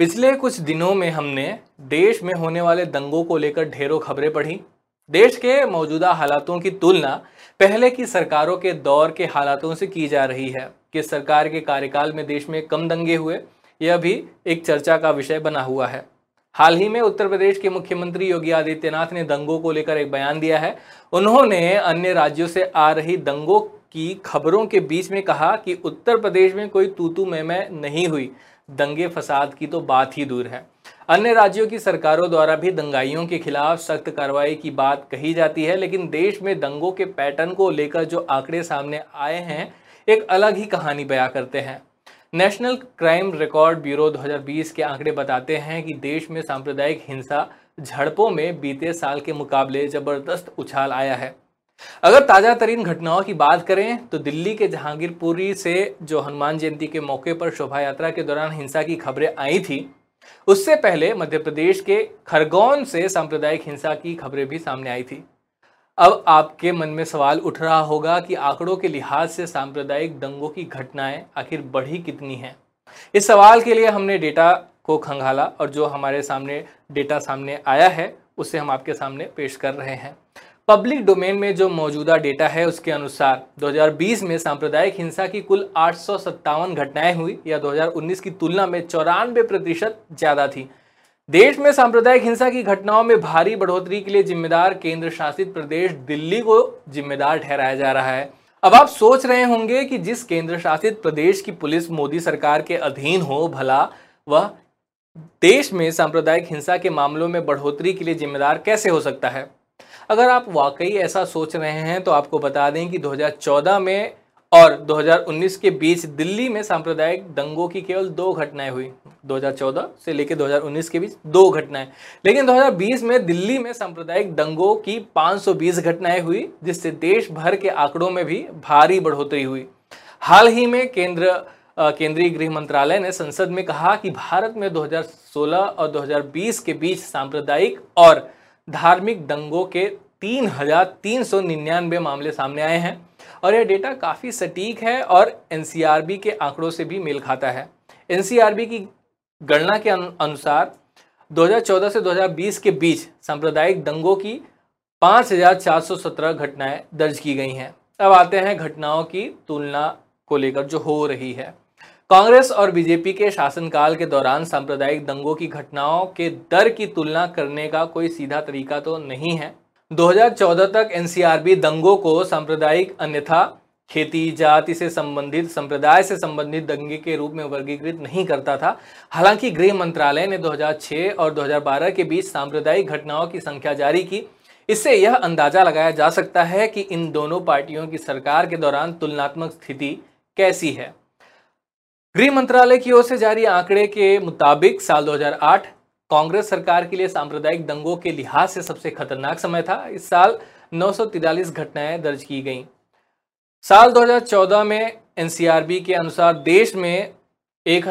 पिछले कुछ दिनों में हमने देश में होने वाले दंगों को लेकर ढेरों खबरें पढ़ी। देश के मौजूदा हालातों की तुलना पहले की सरकारों के दौर के हालातों से की जा रही है कि सरकार के कार्यकाल में देश में कम दंगे हुए। यह भी एक चर्चा का विषय बना हुआ है। हाल ही में उत्तर प्रदेश के मुख्यमंत्री योगी आदित्यनाथ ने दंगों को लेकर एक बयान दिया है। उन्होंने अन्य राज्यों से आ रही दंगों की खबरों के बीच में कहा कि उत्तर प्रदेश में कोई तूतू मैं नहीं हुई। दंगे फसाद की तो बात ही दूर है। अन्य राज्यों की सरकारों द्वारा भी दंगाइयों के खिलाफ सख्त कार्रवाई की बात कही जाती है, लेकिन देश में दंगों के पैटर्न को लेकर जो आंकड़े सामने आए हैं, एक अलग ही कहानी बयां करते हैं। नेशनल क्राइम रिकॉर्ड ब्यूरो 2020 के आंकड़े बताते हैं कि देश में सांप्रदायिक हिंसा झड़पों में बीते साल के मुकाबले ज़बरदस्त उछाल आया है। अगर ताज़ा तरीन घटनाओं की बात करें तो दिल्ली के जहांगीरपुरी से जो हनुमान जयंती के मौके पर शोभा यात्रा के दौरान हिंसा की खबरें आई थी, उससे पहले मध्य प्रदेश के खरगोन से सांप्रदायिक हिंसा की खबरें भी सामने आई थी। अब आपके मन में सवाल उठ रहा होगा कि आंकड़ों के लिहाज से सांप्रदायिक दंगों की घटनाएँ आखिर बढ़ी कितनी हैं। इस सवाल के लिए हमने डेटा को खंगाला और जो हमारे सामने, डेटा सामने आया है, उसे हम आपके सामने पेश कर रहे हैं। पब्लिक डोमेन में जो मौजूदा डेटा है उसके अनुसार 2020 में सांप्रदायिक हिंसा की कुल आठ सौ सत्तावन घटनाएँ हुई, या 2019 की तुलना में चौरानवे प्रतिशत ज़्यादा थी। देश में सांप्रदायिक हिंसा की घटनाओं में भारी बढ़ोतरी के लिए जिम्मेदार केंद्र शासित प्रदेश दिल्ली को जिम्मेदार ठहराया जा रहा है। अब आप सोच रहे होंगे कि जिस केंद्र शासित प्रदेश की पुलिस मोदी सरकार के अधीन हो, भला वह देश में सांप्रदायिक हिंसा के मामलों में बढ़ोतरी के लिए जिम्मेदार कैसे हो सकता है? अगर आप वाकई ऐसा सोच रहे हैं तो आपको बता दें कि 2014 में और 2019 के बीच दिल्ली में सांप्रदायिक दंगों की केवल दो घटनाएँ हुई। 2014 से लेकर 2019 के बीच दो घटनाएँ। लेकिन 2020 में दिल्ली में सांप्रदायिक दंगों की 520 घटनाएँ हुई, जिससे देश भर के आंकड़ों में भी भारी बढ़ोतरी हुई। हाल ही में केंद्र केंद्रीय गृह मंत्रालय ने संसद में कहा कि भारत में 2016 और 2020 के बीच सांप्रदायिक और धार्मिक दंगों के तीन हज़ार तीन सौ निन्यानवे मामले सामने आए हैं और यह डेटा काफ़ी सटीक है और एनसीआरबी के आंकड़ों से भी मेल खाता है। एनसीआरबी की गणना के अनुसार 2014 से 2020 के बीच सांप्रदायिक दंगों की 5,417 घटनाएँ दर्ज की गई हैं। अब आते हैं घटनाओं की तुलना को लेकर जो हो रही है। कांग्रेस और बीजेपी के शासनकाल के दौरान सांप्रदायिक दंगों की घटनाओं के दर की तुलना करने का कोई सीधा तरीका तो नहीं है। 2014 तक एनसीआरबी दंगों को सांप्रदायिक अन्यथा खेती, जाति से संबंधित, संप्रदाय से संबंधित दंगे के रूप में वर्गीकृत नहीं करता था। हालाँकि गृह मंत्रालय ने 2006 और 2012 के बीच सांप्रदायिक घटनाओं की संख्या जारी की। इससे यह अंदाज़ा लगाया जा सकता है कि इन दोनों पार्टियों की सरकार के दौरान तुलनात्मक स्थिति कैसी है। गृह मंत्रालय की ओर से जारी आंकड़े के मुताबिक साल 2008 कांग्रेस सरकार के लिए सांप्रदायिक दंगों के लिहाज से सबसे खतरनाक समय था। इस साल नौ घटनाएँ दर्ज की गईं। साल 2014 में एनसीआरबी के अनुसार देश में एक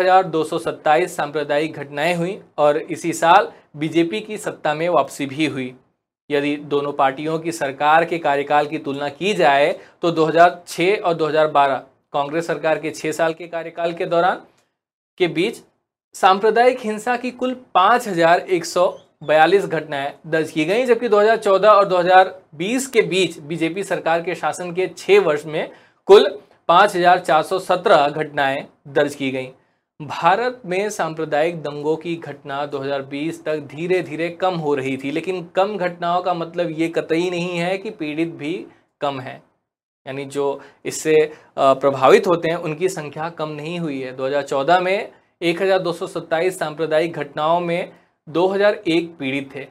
सांप्रदायिक घटनाएँ हुई और इसी साल बीजेपी की सत्ता में वापसी भी हुई। यदि दोनों पार्टियों की सरकार के कार्यकाल की तुलना की जाए तो 2006 और 2012 कांग्रेस सरकार के छह साल के कार्यकाल के दौरान के बीच सांप्रदायिक हिंसा की कुल पाँच हज़ार एक सौ बयालीस घटनाएँ दर्ज की गई जबकि 2014 और 2020 के बीच बीजेपी सरकार के शासन के छह वर्ष में कुल 5,417 घटनाएँ दर्ज की गई। भारत में सांप्रदायिक दंगों की घटना 2020 तक धीरे धीरे कम हो रही थी लेकिन कम घटनाओं का मतलब ये कतई नहीं है कि पीड़ित भी कम है। यानी जो इससे प्रभावित होते हैं, उनकी संख्या कम नहीं हुई है। 2014 में एक सांप्रदायिक घटनाओं में 2001 पीड़ित थे।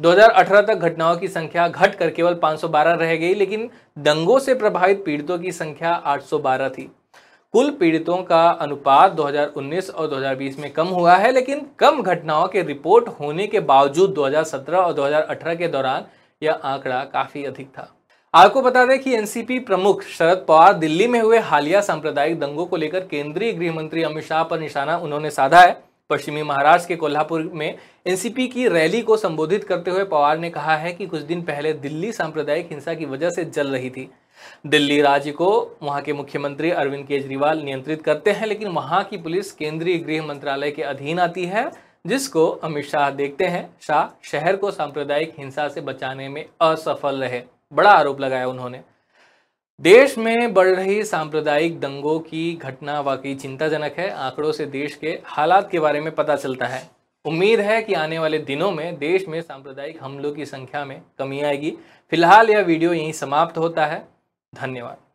2018 तक घटनाओं की संख्या घट कर केवल 512 रह गई, लेकिन दंगों से प्रभावित पीड़ितों की संख्या 812 थी। कुल पीड़ितों का अनुपात 2019 और 2020 में कम हुआ है, लेकिन कम घटनाओं के रिपोर्ट होने के बावजूद 2017 और 2018 के दौरान यह आंकड़ा काफ़ी अधिक था। आपको बता दें कि एनसीपी प्रमुख शरद पवार दिल्ली में हुए हालिया सांप्रदायिक दंगों को लेकर केंद्रीय गृह मंत्री अमित शाह पर निशाना उन्होंने साधा है। पश्चिमी महाराष्ट्र के कोल्हापुर में एनसीपी की रैली को संबोधित करते हुए पवार ने कहा है कि कुछ दिन पहले दिल्ली सांप्रदायिक हिंसा की वजह से जल रही थी। दिल्ली राज्य को वहाँ के मुख्यमंत्री अरविंद केजरीवाल नियंत्रित करते हैं, लेकिन वहाँ की पुलिस केंद्रीय गृह मंत्रालय के अधीन आती है, जिसको अमित शाह देखते हैं। शाह शहर को सांप्रदायिक हिंसा से बचाने में असफल रहे। बड़ा आरोप लगाया उन्होंने। देश में बढ़ रही सांप्रदायिक दंगों की घटना वाकई चिंताजनक है। आंकड़ों से देश के हालात के बारे में पता चलता है। उम्मीद है कि आने वाले दिनों में देश में सांप्रदायिक हमलों की संख्या में कमी आएगी। फ़िलहाल यह वीडियो यहीं समाप्त होता है। धन्यवाद।